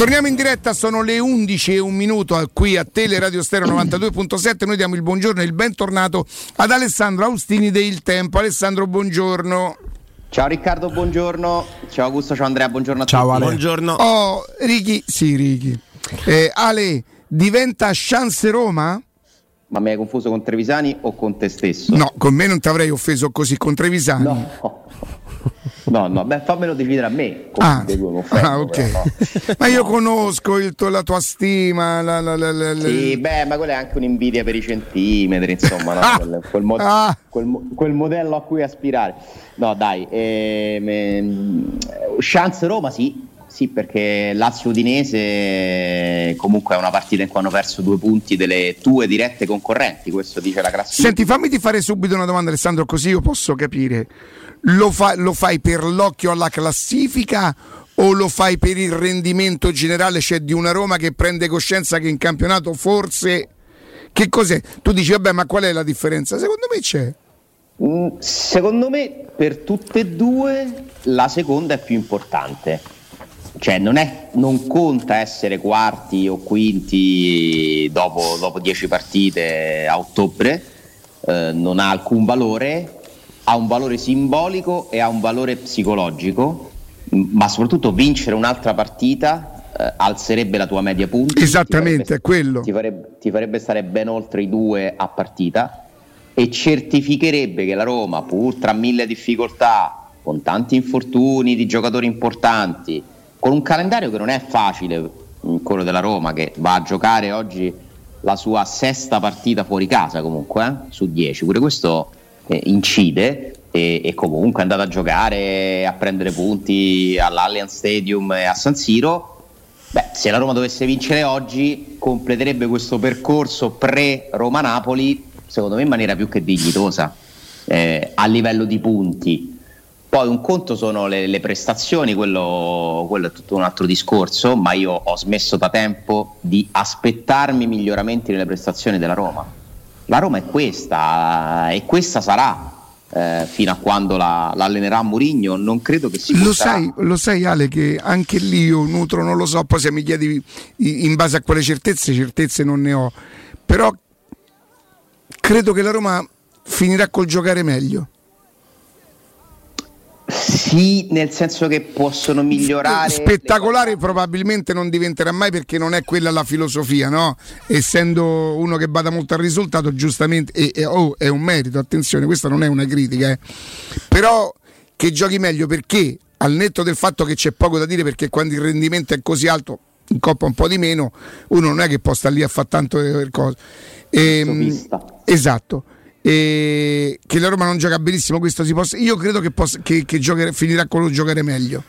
Torniamo in diretta, sono le 11 e un minuto qui a Tele Radio Stereo 92.7. Noi diamo il buongiorno e il bentornato ad Alessandro Austini del Tempo. Alessandro, buongiorno. Ciao Riccardo, buongiorno. Ciao Augusto, ciao Andrea, buongiorno a Ciao tutti. Ale. Buongiorno. Oh, Ricky, sì, Ricky. Eh, Ale, diventa chance Roma? Ma mi hai confuso con Trevisani o con te stesso? No, con me non ti avrei offeso così, con Trevisani. No. No, no, beh, fammelo decidere a me. Ah, offendo, ah, ok. no. Ma io conosco il tuo- la tua stima. La, la, la, Sì, beh, ma quella è anche un'invidia per i centimetri, insomma, no? Ah! quel, quel mo- Ah! quel quel modello a cui aspirare. No, dai, ehm, ehm, chance Roma sì, sì, perché Lazio Udinese comunque è una partita in cui hanno perso due punti delle tue dirette concorrenti, questo dice la classifica. Senti, fammi ti fare subito una domanda, Alessandro, così io posso capire. Lo, fa- lo fai per l'occhio alla classifica o lo fai per il rendimento generale, cioè di una Roma che prende coscienza che in campionato forse... Che cos'è? Tu dici, vabbè, ma qual è la differenza? Secondo me c'è. Mm, Secondo me per tutte e due la seconda è più importante. Cioè non, è- non conta essere quarti o quinti dopo, dopo dieci partite a ottobre, eh, non ha alcun valore, ha un valore simbolico e ha un valore psicologico, ma soprattutto vincere un'altra partita eh, alzerebbe la tua media punti. Esattamente, ti farebbe- quello. Ti farebbe, ti farebbe stare ben oltre i due a partita e certificherebbe che la Roma, pur tra mille difficoltà, con tanti infortuni di giocatori importanti, con un calendario che non è facile, mh, quello della Roma, che va a giocare oggi la sua sesta partita fuori casa comunque, eh, su 10, pure questo eh, incide e, e comunque è andato a giocare, a prendere punti all'Allianz Stadium e a San Siro. Beh, se la Roma dovesse vincere oggi, completerebbe questo percorso pre-Roma-Napoli, secondo me in maniera più che dignitosa, eh, a livello di punti. Poi un conto sono le, le prestazioni, quello, quello è tutto un altro discorso, ma io ho smesso da tempo di aspettarmi miglioramenti nelle prestazioni della Roma. La Roma è questa e questa sarà eh, fino a quando la, l'allenerà Mourinho. Non credo che si Lo sai, lo sai Ale che anche lì io nutro, non lo so, poi se mi chiedi in base a quale certezze, certezze non ne ho, però credo che la Roma finirà col giocare meglio. Sì, nel senso che possono migliorare. Spettacolare probabilmente non diventerà mai perché non è quella la filosofia, no? Essendo uno che bada molto al risultato, giustamente, e, e- oh, è un merito, attenzione, questa non è una critica, eh. però che giochi meglio perché al netto del fatto che c'è poco da dire perché quando il rendimento è così alto in coppa un po' di meno, uno non è che può stare lì a fare tanto eh, cose. Ehm, esatto. E che la Roma non gioca benissimo, questo si possa. Io credo che, possa, che, che giocare- finirà con lo giocare meglio.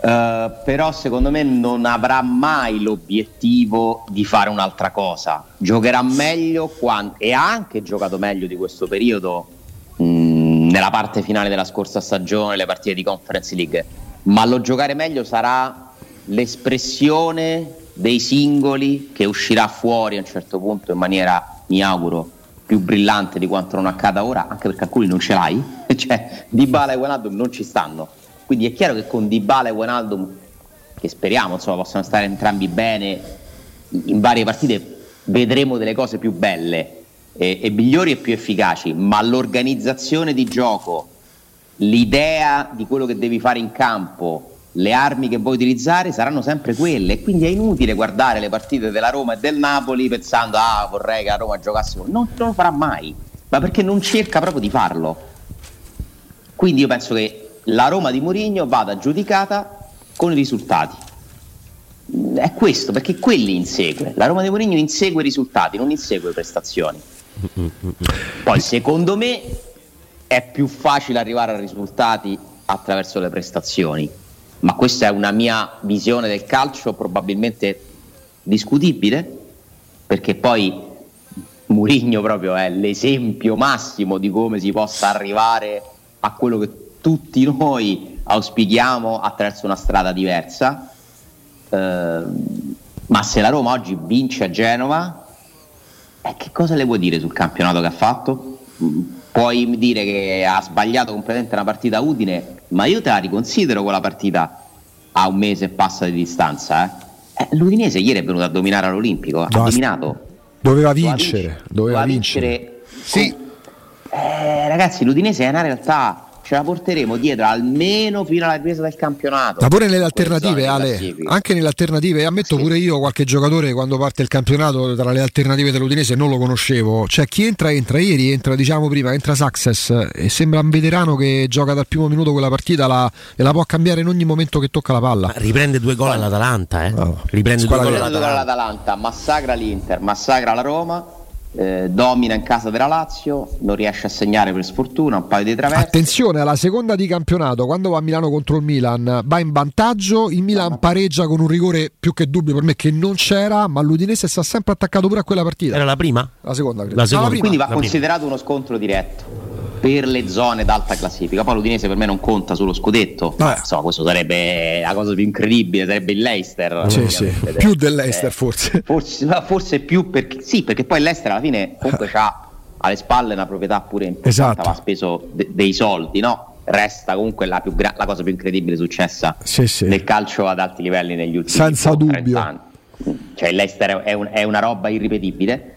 Eh, però secondo me non avrà mai l'obiettivo di fare un'altra cosa. Giocherà meglio quan- e ha anche giocato meglio di questo periodo mh, nella parte finale della scorsa stagione, le partite di Conference League. Ma lo giocare meglio sarà l'espressione dei singoli che uscirà fuori a un certo punto in maniera, mi auguro, più brillante di quanto non accada ora, anche perché alcuni non ce l'hai, cioè Dybala e Wijnaldum non ci stanno. Quindi è chiaro che con Dybala e Wijnaldum, che speriamo insomma, possano stare entrambi bene in varie partite, vedremo delle cose più belle e, e migliori e più efficaci, ma l'organizzazione di gioco, l'idea di quello che devi fare in campo, le armi che vuoi utilizzare saranno sempre quelle. Quindi è inutile guardare le partite della Roma e del Napoli pensando ah vorrei che la Roma giocasse. Non, non lo farà mai, ma perché non cerca proprio di farlo. Quindi io penso che la Roma di Mourinho vada giudicata con i risultati. È questo, perché quelli insegue. La Roma di Mourinho insegue i risultati, non insegue prestazioni. Poi secondo me è più facile arrivare a risultati attraverso le prestazioni, ma questa è una mia visione del calcio probabilmente discutibile, perché poi Murigno proprio è l'esempio massimo di come si possa arrivare a quello che tutti noi auspichiamo attraverso una strada diversa. Ehm, ma se la Roma oggi vince a Genova, eh, che cosa le vuoi dire sul campionato che ha fatto? Puoi dire che ha sbagliato completamente una partita Udine, ma io te la riconsidero quella partita a un mese e passa di distanza. Eh. Eh, L'Udinese ieri è venuto a dominare all'Olimpico, ha dominato. Doveva vincere, doveva, vincere. vincere. Sì. Eh, ragazzi, l'Udinese è una realtà ce la porteremo dietro almeno fino alla ripresa del campionato. Ma pure nelle alternative, Ale, anche nelle alternative, ammetto sì. pure io qualche giocatore quando parte il campionato tra le alternative dell'Udinese non lo conoscevo. Cioè chi entra entra, ieri entra diciamo prima, entra Success e sembra un veterano che gioca dal primo minuto quella partita la, e la può cambiare in ogni momento che tocca la palla. Ma riprende due gol all'Atalanta, eh? Oh. Riprende due gol all'Atalanta, massacra l'Inter, massacra la Roma eh, domina in casa della Lazio, non riesce a segnare per sfortuna, un paio di traverse. Attenzione alla seconda di campionato, quando va a Milano contro il Milan, va in vantaggio, il Milan pareggia con un rigore più che dubbio per me che non c'era, ma l'Udinese sta sempre attaccato pure a quella partita. Era la prima? La seconda, credo. La seconda. No, la Quindi va considerato prima. uno scontro diretto per le zone d'alta classifica. Poi l'Udinese per me non conta sullo scudetto. Vabbè. Insomma, questo sarebbe la cosa più incredibile, sarebbe il Leicester. Sì, sì. Più del Leicester, eh, forse. forse. Forse più perché sì, perché poi il Leicester alla fine comunque ha alle spalle una proprietà pure importante, esatto. ha speso de- dei soldi, no? Resta comunque la, gra- la, cosa più incredibile successa sì, sì. nel calcio ad alti livelli negli ultimi Senza dubbio. anni. Cioè il Leicester è, un- è una roba irripetibile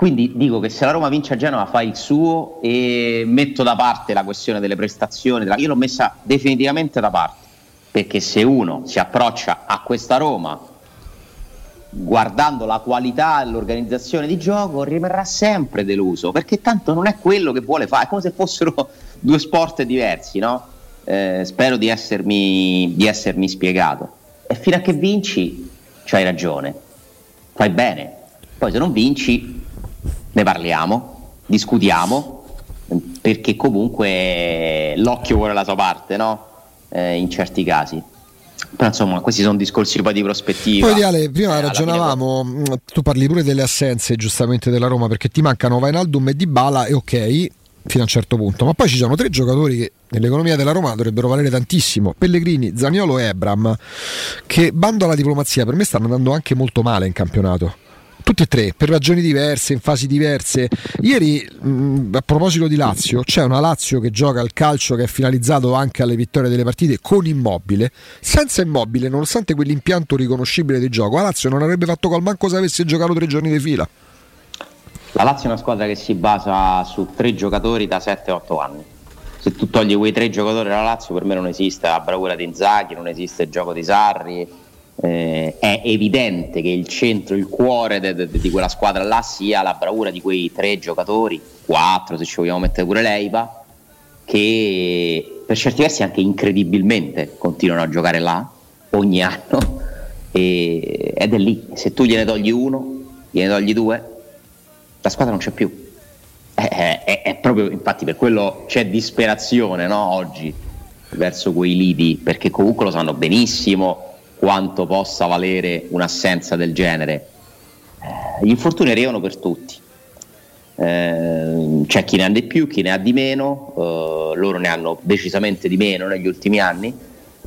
quindi dico che se la Roma vince a Genova fa il suo e metto da parte la questione delle prestazioni. Io l'ho messa definitivamente da parte, perché se uno si approccia a questa Roma guardando la qualità e l'organizzazione di gioco rimarrà sempre deluso, perché tanto non è quello che vuole fare, è come se fossero due sport diversi, no? Eh, spero di essermi, di essermi spiegato. E fino a che vinci, c'hai ragione, fai bene. Poi se non vinci, ne parliamo, discutiamo, perché comunque l'occhio vuole la sua parte, no? Eh, in certi casi. Però insomma, questi sono discorsi poi di prospettiva. Poi Diale, prima eh, ragionavamo, fine... Mm, tu parli pure delle assenze giustamente della Roma perché ti mancano Vainaldum e Dybala e ok, fino a un certo punto, ma poi ci sono tre giocatori che nell'economia della Roma dovrebbero valere tantissimo, Pellegrini, Zaniolo e Ebram, che bando alla diplomazia per me stanno andando anche molto male in campionato tutti e tre per ragioni diverse, in fasi diverse. Ieri, mh, mm, a proposito di Lazio, c'è una Lazio che gioca al calcio che è finalizzato anche alle vittorie delle partite con immobile. Senza immobile, nonostante quell'impianto riconoscibile di gioco, la Lazio non avrebbe fatto col manco se avesse giocato tre giorni di fila. La Lazio è una squadra che si basa su tre giocatori da 7-8 anni. Se tu togli quei tre giocatori della Lazio, per me non esiste la bravura di Inzaghi, non esiste il gioco di Sarri eh, è evidente che il centro, il cuore de, de, di quella squadra là sia la bravura di quei tre giocatori, quattro se ci vogliamo mettere pure l'Eiva, che per certi versi anche incredibilmente continuano a giocare là ogni anno e, ed è lì, se tu gliene togli uno, gliene togli due, la squadra non c'è più. È, è, è proprio, infatti per quello c'è disperazione no, oggi verso quei lidi, perché comunque lo sanno benissimo quanto possa valere un'assenza del genere. Eh, gli infortuni arrivano per tutti. Eh, c'è chi ne ha di più, chi ne ha di meno, eh, loro ne hanno decisamente di meno negli ultimi anni, eh,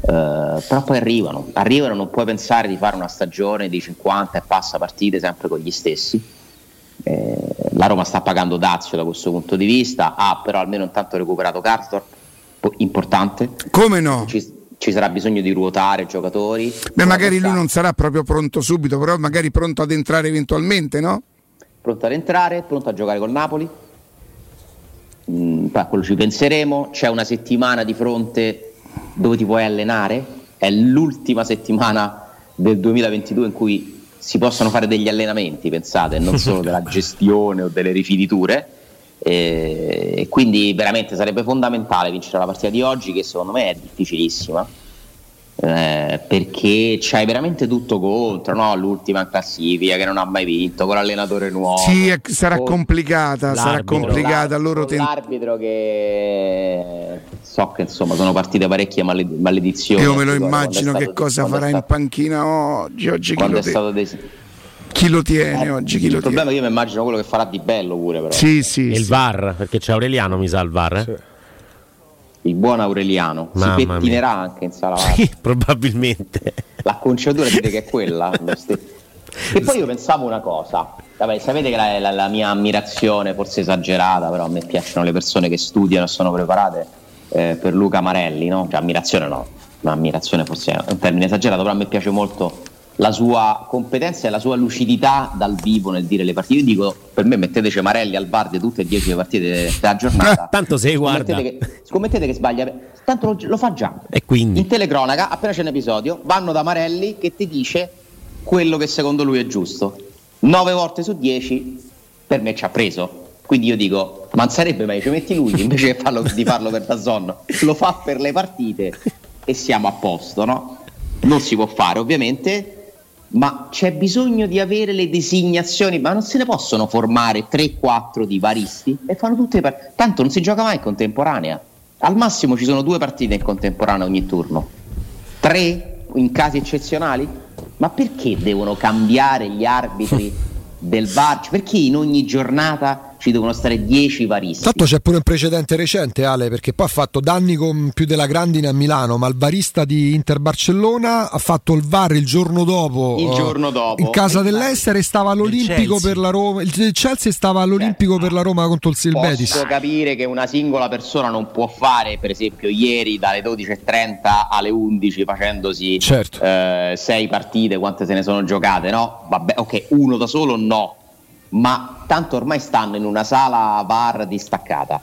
però poi arrivano, arrivano, non puoi pensare di fare una stagione di 50 e passa partite sempre con gli stessi. Eh, la Roma sta pagando Dazio da questo punto di vista, ha però almeno intanto recuperato Karsdorp, importante. Come no? Ci, ci sarà bisogno di ruotare giocatori. Beh, magari lui non sarà proprio pronto subito, però magari pronto ad entrare eventualmente, no? Pronto ad entrare, pronto a giocare col Napoli. Mm, a quello ci penseremo. C'è una settimana di fronte dove ti puoi allenare. È l'ultima settimana del 2022 in cui si possono fare degli allenamenti, pensate, non solo della gestione o delle rifiniture e quindi veramente sarebbe fondamentale vincere la partita di oggi che secondo me è difficilissima eh, perché c'hai veramente tutto contro no? l'ultima in classifica che non ha mai vinto con l'allenatore nuovo sì sarà complicata sarà complicata loro ten- l'arbitro che so che insomma sono partite parecchie maledizioni io me lo immagino che cosa farà in panchina oggi oggi quando è stato des- chi lo tiene eh, oggi? Chi il lo problema tiene? è che io mi immagino quello che farà di bello pure. Però. Sì, sì. E sì. il VAR, perché c'è Aureliano, mi sa il VAR. Eh? Sì. Il buon Aureliano Mamma si pettinerà mia. anche in sala. Sì, probabilmente. L'acconciatura direi che è quella. e poi io pensavo una cosa. Vabbè, sapete che la, la, la, mia ammirazione, forse esagerata, però a me piacciono le persone che studiano e sono preparate eh, per Luca Marelli, no? Cioè, ammirazione no. un'ammirazione forse è un termine esagerato, però a me piace molto la sua competenza e la sua lucidità dal vivo nel dire le partite. Io dico, per me mettete Marelli al bar di tutte e dieci le partite della giornata. tanto se guarda. Scommettete che, scommettete che sbaglia, tanto lo, lo, fa già. E quindi? In telecronaca, appena c'è un episodio, vanno da Marelli che ti dice quello che secondo lui è giusto. Nove volte su dieci per me ci ha preso. Quindi io dico, ma non sarebbe meglio ci metti lui invece farlo, di farlo per Dazon? Lo fa per le partite e siamo a posto, no? Non si può fare ovviamente, ma c'è bisogno di avere le designazioni, ma non se ne possono formare 3-4 di varisti e fanno tutte le partite. Tanto non si gioca mai in contemporanea. Al massimo ci sono due partite in contemporanea ogni turno. Tre in casi eccezionali? Ma perché devono cambiare gli arbitri del VAR? Perché in ogni giornata ci devono stare 10 varisti. Tanto c'è pure un precedente recente, Ale, perché poi ha fatto danni con più della grandine a Milano, ma il barista di Inter Barcellona ha fatto il VAR il giorno dopo. Il giorno dopo. In casa dell'Ester e stava all'Olimpico per la Roma. Il Chelsea stava all'Olimpico certo. per la Roma contro il Silbetis. Posso capire che una singola persona non può fare, per esempio, ieri dalle 12.30 alle 11 facendosi certo. eh, sei partite, quante se ne sono giocate, no? Vabbè, ok, uno da solo no ma tanto ormai stanno in una sala bar distaccata.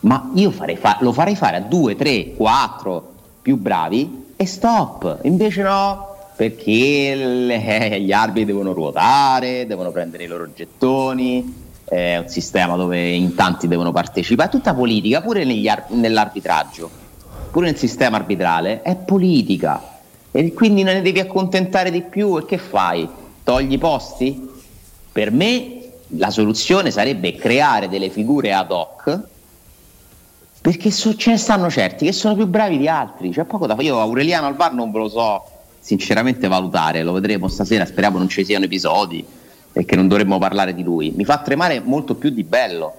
Ma io farei fa- lo farei fare a due, tre, quattro più bravi e stop. Invece no, perché le, eh, gli arbitri devono ruotare, devono prendere i loro gettoni, è un sistema dove in tanti devono partecipare, è tutta politica, pure ar- nell'arbitraggio, pure nel sistema arbitrale, è politica. E quindi non ne devi accontentare di più e che fai? Togli i posti? Per me la soluzione sarebbe creare delle figure ad hoc perché so, ce ne stanno certi che sono più bravi di altri. C'è poco da fare. Io Aureliano al VAR non ve lo so sinceramente valutare, lo vedremo stasera, speriamo non ci siano episodi e che non dovremmo parlare di lui. Mi fa tremare molto più di bello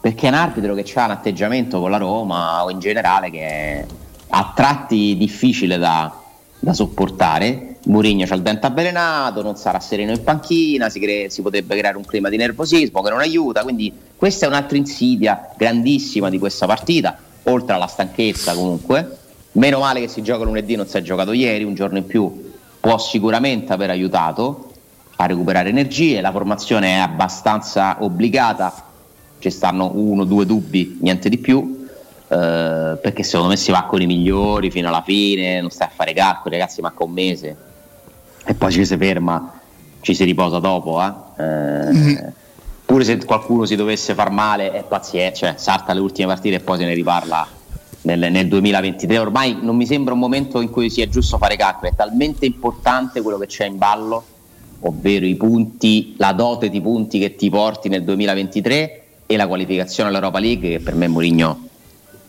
perché è un arbitro che ha un atteggiamento con la Roma o in generale che è a tratti difficile da, da sopportare Mourinho c'ha il dente avvelenato, non sarà sereno in panchina, si, cre- si, potrebbe creare un clima di nervosismo che non aiuta, quindi questa è un'altra insidia grandissima di questa partita, oltre alla stanchezza comunque. Meno male che si gioca lunedì, non si è giocato ieri, un giorno in più può sicuramente aver aiutato a recuperare energie, la formazione è abbastanza obbligata, ci stanno uno o due dubbi, niente di più, Uh, perché secondo me si va con i migliori fino alla fine, non stai a fare calcoli, ragazzi, manca un mese e poi ci si ferma, ci si riposa dopo. Eh? Eh, mm-hmm. Pure se qualcuno si dovesse far male, è pazienza, cioè salta le ultime partite e poi se ne riparla nel, nel, 2023. Ormai non mi sembra un momento in cui sia giusto fare calcoli, è talmente importante quello che c'è in ballo, ovvero i punti, la dote di punti che ti porti nel 2023 e la qualificazione all'Europa League che per me Mourinho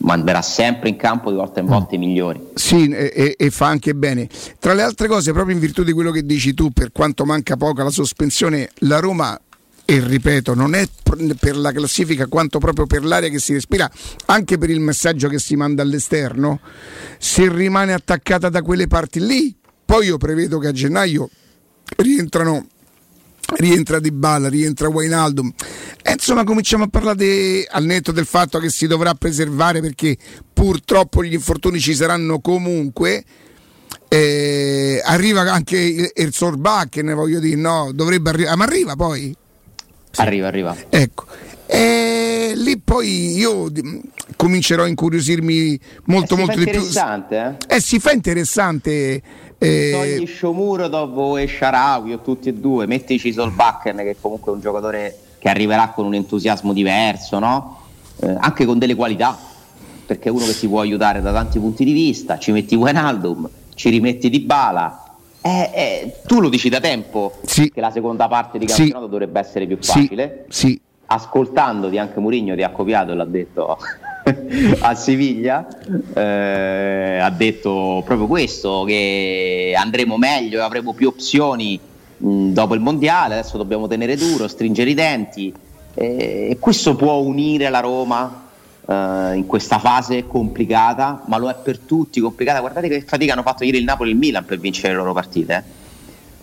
manderà sempre in campo di volta in volta mm. i migliori. Sì, e, e, fa anche bene. Tra le altre cose, proprio in virtù di quello che dici tu, per quanto manca poco la sospensione, la Roma e ripeto, non è per la classifica quanto proprio per l'aria che si respira, anche per il messaggio che si manda all'esterno, se rimane attaccata da quelle parti lì, poi io prevedo che a gennaio rientrano rientra Di Balla, rientra Wainaldum e insomma cominciamo a parlare al netto del fatto che si dovrà preservare perché purtroppo gli infortuni ci saranno comunque. Eh, arriva anche il, il Sorbakken voglio dire no dovrebbe arrivare ma arriva poi? Sì. arriva arriva. Ecco. E lì poi io comincerò a incuriosirmi molto eh, molto di più. eh? eh si fa interessante eh... Togli Shomurodov e Sharawi o tutti e due, mettici Solbakken che comunque è un giocatore che arriverà con un entusiasmo diverso, no? eh, anche con delle qualità, perché è uno che si può aiutare da tanti punti di vista, ci metti Wijnaldum, ci rimetti Di Bala, eh, eh, tu lo dici da tempo sì. che la seconda parte di campionato sì. dovrebbe essere più facile. Sì. sì. Ascoltandoti anche Mourinho ti ha copiato e l'ha detto a Siviglia eh, ha detto proprio questo che andremo meglio e avremo più opzioni mh, dopo il mondiale adesso dobbiamo tenere duro stringere i denti. Eh, e questo può unire la Roma eh, in questa fase complicata ma lo è per tutti complicata. Guardate che fatica hanno fatto ieri il Napoli e il Milan per vincere le loro partite eh.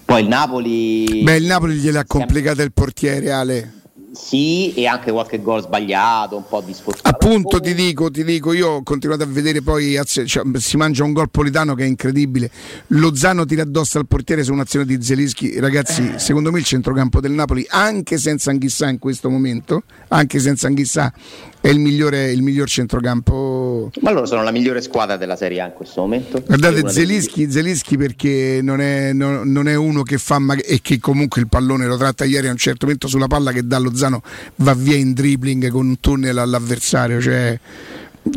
poi il Napoli beh il Napoli gliel'ha complicata il portiere Ale Sì, e anche qualche gol sbagliato, un po' di sfortuna. Appunto ti dico, ti dico, io ho continuato a vedere poi, cioè, si mangia un gol politano che è incredibile. Lozano tira addosso al portiere su un'azione di Zelischi. Ragazzi, eh. secondo me il centrocampo del Napoli, anche senza Anghissà in questo momento, anche senza Anghissà, è il migliore, il miglior centrocampo. Ma loro sono la migliore squadra della Serie A in questo momento. Guardate, Zelischi, Zelischi, perché non è, non, non è, uno che fa mag- e che comunque il pallone lo tratta ieri a un certo momento sulla palla che da Lozano va via in dribbling con un tunnel all'avversario. Cioè,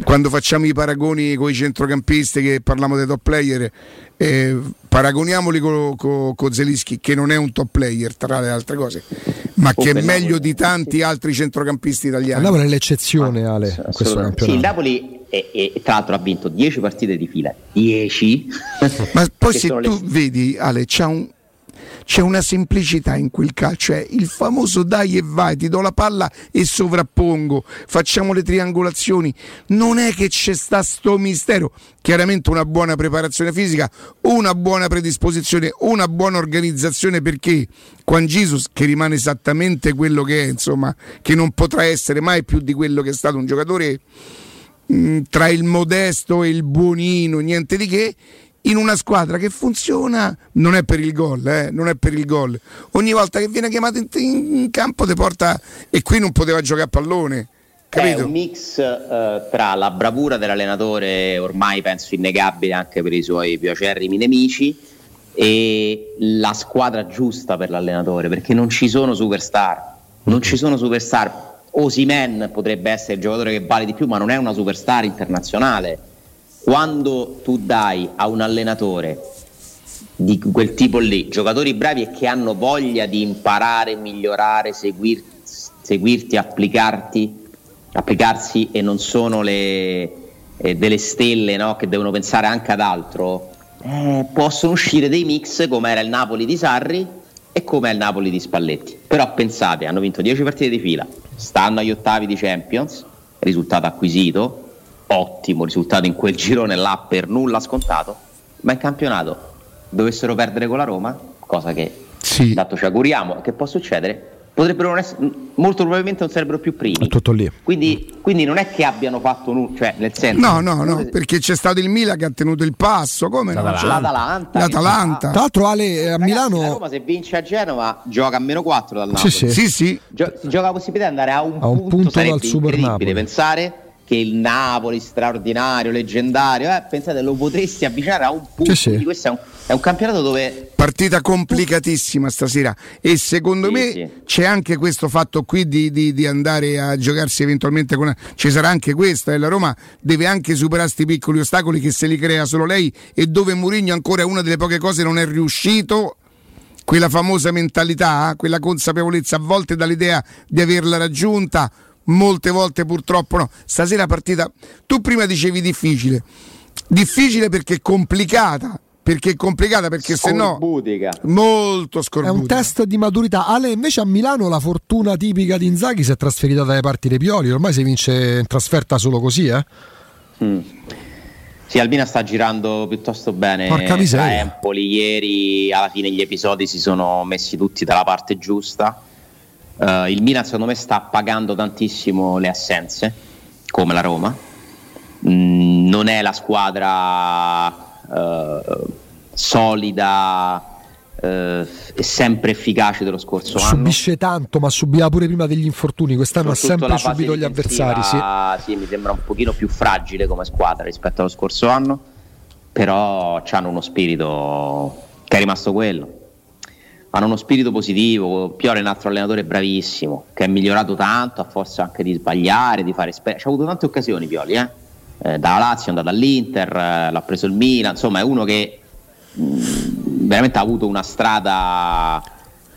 quando facciamo i paragoni con i centrocampisti che parliamo dei top player, eh, paragoniamoli con co, co Zelischi che non è un top player tra le altre cose ma che è meglio di tanti altri centrocampisti italiani. Il Napoli è l'eccezione Ale questo campionato. Sì, il Napoli e, e, tra l'altro ha vinto 10 partite di fila 10 ma poi se tu le... vedi Ale c'ha un c'è una semplicità in quel calcio, è il famoso dai e vai, ti do la palla e sovrappongo, facciamo le triangolazioni. Non è che c'è sta sto mistero, chiaramente una buona preparazione fisica, una buona predisposizione, una buona organizzazione perché Juan Jesus che rimane esattamente quello che è, insomma, che non potrà essere mai più di quello che è stato un giocatore mh, mm, tra il modesto e il buonino, niente di che in una squadra che funziona non è per il gol, eh, non è per il gol. Ogni volta che viene chiamato in, in campo ti porta e qui non poteva giocare a pallone. Capito? È un mix uh, tra la bravura dell'allenatore, ormai penso innegabile anche per i suoi più acerrimi nemici, e la squadra giusta per l'allenatore, perché non ci sono superstar, non ci sono superstar. Osimen potrebbe essere il giocatore che vale di più, ma non è una superstar internazionale quando tu dai a un allenatore di quel tipo lì, giocatori bravi e che hanno voglia di imparare, migliorare, seguir, seguirti, applicarti, applicarsi e non sono le, eh, delle stelle no? che devono pensare anche ad altro, eh, possono uscire dei mix come era il Napoli di Sarri e come è il Napoli di Spalletti. Però pensate, hanno vinto 10 partite di fila, stanno agli ottavi di Champions, risultato acquisito, ottimo risultato in quel girone là per nulla scontato, ma in campionato dovessero perdere con la Roma, cosa che sì. dato ci auguriamo che può succedere, potrebbero non essere, molto probabilmente non sarebbero più primi. Tutto lì. Quindi, quindi non è che abbiano fatto nulla, cioè nel senso. No, no, no, perché c'è stato il Milan che ha tenuto il passo, come no? L'Atalanta. L'Atalanta. Tra l'altro Ale eh, a Ragazzi, Milano la Roma se vince a Genova gioca a meno 4 dal Napoli. Sì, sì. sì, sì. Gio- si gioca la possibilità di andare a un, a un punto, punto dal Super Napoli. pensare che il Napoli straordinario, leggendario, eh, pensate lo potresti avvicinare a un punto. Sì, sì. questo è un, è un, campionato dove. Partita complicatissima stasera. E secondo sì, me c'è anche questo fatto qui di, di, di, andare a giocarsi eventualmente con. Ci sarà anche questa, e la Roma deve anche superare questi piccoli ostacoli che se li crea solo lei e dove Mourinho ancora è una delle poche cose non è riuscito quella famosa mentalità, quella consapevolezza a volte dall'idea di averla raggiunta molte volte purtroppo no. Stasera partita, tu prima dicevi difficile, difficile perché complicata. Perché è complicata, perché se no. Molto scorbutica. È un test di maturità. Ale, invece a Milano la fortuna tipica di Inzaghi si è trasferita dalle parti dei Pioli. Ormai si vince in trasferta solo così, eh? Mm. Sì, Albina sta girando piuttosto bene. Porca miseria. Empoli ieri alla fine gli episodi si sono messi tutti dalla parte giusta Uh, il Milan secondo me sta pagando tantissimo le assenze, come la Roma. Mm, non è la squadra uh, solida uh, e sempre efficace dello scorso Subisce anno. Subisce tanto, ma subiva pure prima degli infortuni. Quest'anno ha sempre subito gli avversari. Sì. sì, mi sembra un pochino più fragile come squadra rispetto allo scorso anno, però hanno uno spirito che è rimasto quello hanno uno spirito positivo. Piore è un altro allenatore bravissimo che è migliorato tanto a forza anche di sbagliare, di fare esperienze. Ha avuto tante occasioni Pioli, eh? Eh, dalla Lazio è andato all'Inter, eh, l'ha preso il Milan, insomma è uno che mh, mm, veramente ha avuto una strada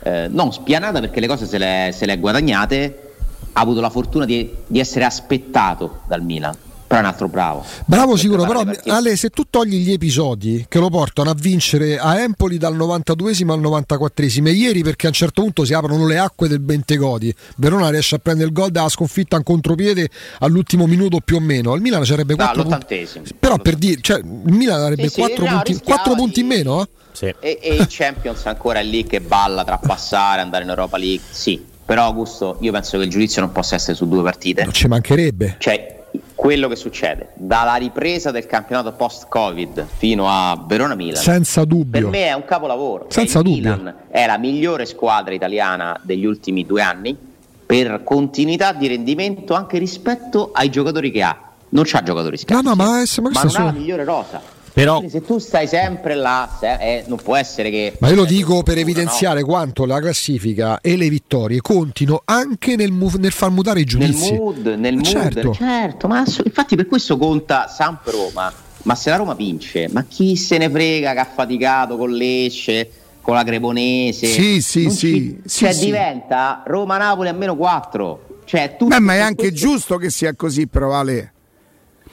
eh, non spianata perché le cose se le, se ha guadagnate, ha avuto la fortuna di, di essere aspettato dal Milan però è un altro bravo. Bravo sicuro, però perché... Ale, se tu togli gli episodi che lo portano a vincere a Empoli dal 92esimo al 94esimo e ieri perché a un certo punto si aprono le acque del Bentegodi, Verona riesce a prendere il gol dalla sconfitta in contropiede all'ultimo minuto più o meno, al Milan sarebbe 4 no, punti. Però per dire, cioè, il Milan avrebbe sì, 4, sì, punti, no, 4 punti in meno? Eh? Sì. E, e il Champions ancora è lì che balla tra passare, andare in Europa League, sì Però Augusto, io penso che il giudizio non possa essere su due partite. Non ci mancherebbe. Cioè, quello che succede dalla ripresa del campionato post-Covid fino a Verona-Milan. Senza dubbio. Per me è un capolavoro. Senza il dubbio. Milan è la migliore squadra italiana degli ultimi due anni per continuità di rendimento anche rispetto ai giocatori che ha. Non c'ha giocatori scarsi. No, no, ma, ma, non ha la migliore rosa. Però- se tu stai sempre là, se- eh, non può essere che. Ma io lo dico per no? evidenziare quanto la classifica e le vittorie contino anche nel, mu- nel far mutare i nel giudizi. mood, nel mood, certo. certo, ma ass- infatti per questo conta Samp Roma. Ma se la Roma vince, ma chi se ne frega che ha faticato con Lecce, con la Cremonese? Sì, sì, Non sì, ci- sì, cioè sì. diventa Roma-Napoli a meno 4. Cioè, tutto Beh, ma è anche questo- giusto che sia così, però Ale.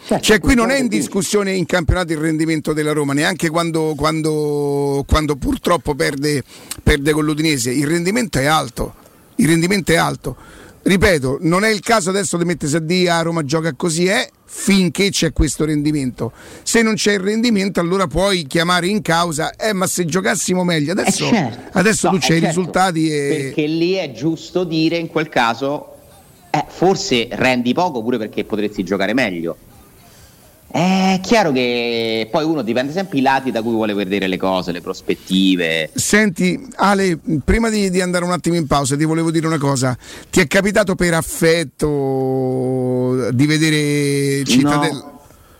Certo, Cioè, qui non è in discussione in campionato il rendimento della Roma, neanche quando, quando- quando purtroppo perde, perde con l'Udinese. Il rendimento è alto. Il rendimento è alto. Ripeto, non è il caso adesso di mettersi a dire a Roma gioca così, è finché c'è questo rendimento. Se non c'è il rendimento, allora puoi chiamare in causa, eh, ma se giocassimo meglio. Eh, Adesso, certo. adesso No, tu eh, c'hai i certo. risultati e. Perché lì è giusto dire in quel caso, eh, forse rendi poco pure perché potresti giocare meglio. È chiaro che poi uno dipende sempre i lati da cui vuole vedere le cose, le prospettive. Senti, Ale, prima di, di andare un attimo in pausa, ti volevo dire una cosa. Ti è capitato per affetto di vedere Cittadella?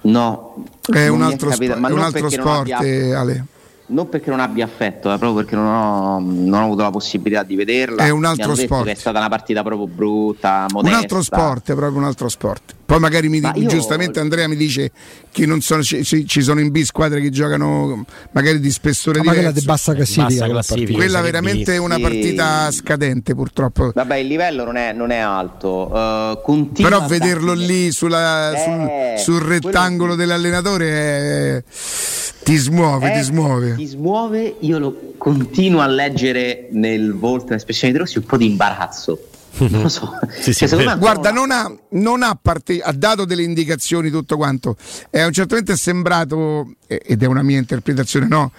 No, È non un altro, capitato, ma è un altro sport, abbia- eh, Ale. Non perché non abbia affetto, eh, proprio perché non ho, non ho avuto la possibilità di vederla. È un Mi altro sport. Che è stata una partita proprio brutta, Un modesta. altro sport, è proprio un altro sport. Poi magari mi, Ma io- giustamente Andrea mi dice che non sono, ci, ci- sono in B squadre che giocano magari di spessore Ma quella di diverso. bassa classifica. Bassa quella classifica. partita. Quella veramente è una Sì. partita scadente purtroppo. Vabbè, il livello non è, non è alto. continua Però vederlo lì sulla- Eh, sul, sul quello rettangolo sì. dell'allenatore è- ti smuove, Eh, ti smuove. Ti smuove, io lo continuo a leggere nel volto dell'espressione di Rossi un po' di imbarazzo. Non lo so. Sì, sì, Cioè, Guarda, non ha, non ha, parte- ha dato delle indicazioni tutto quanto. E a un certo momento è sembrato, eh, ed è una mia interpretazione, no?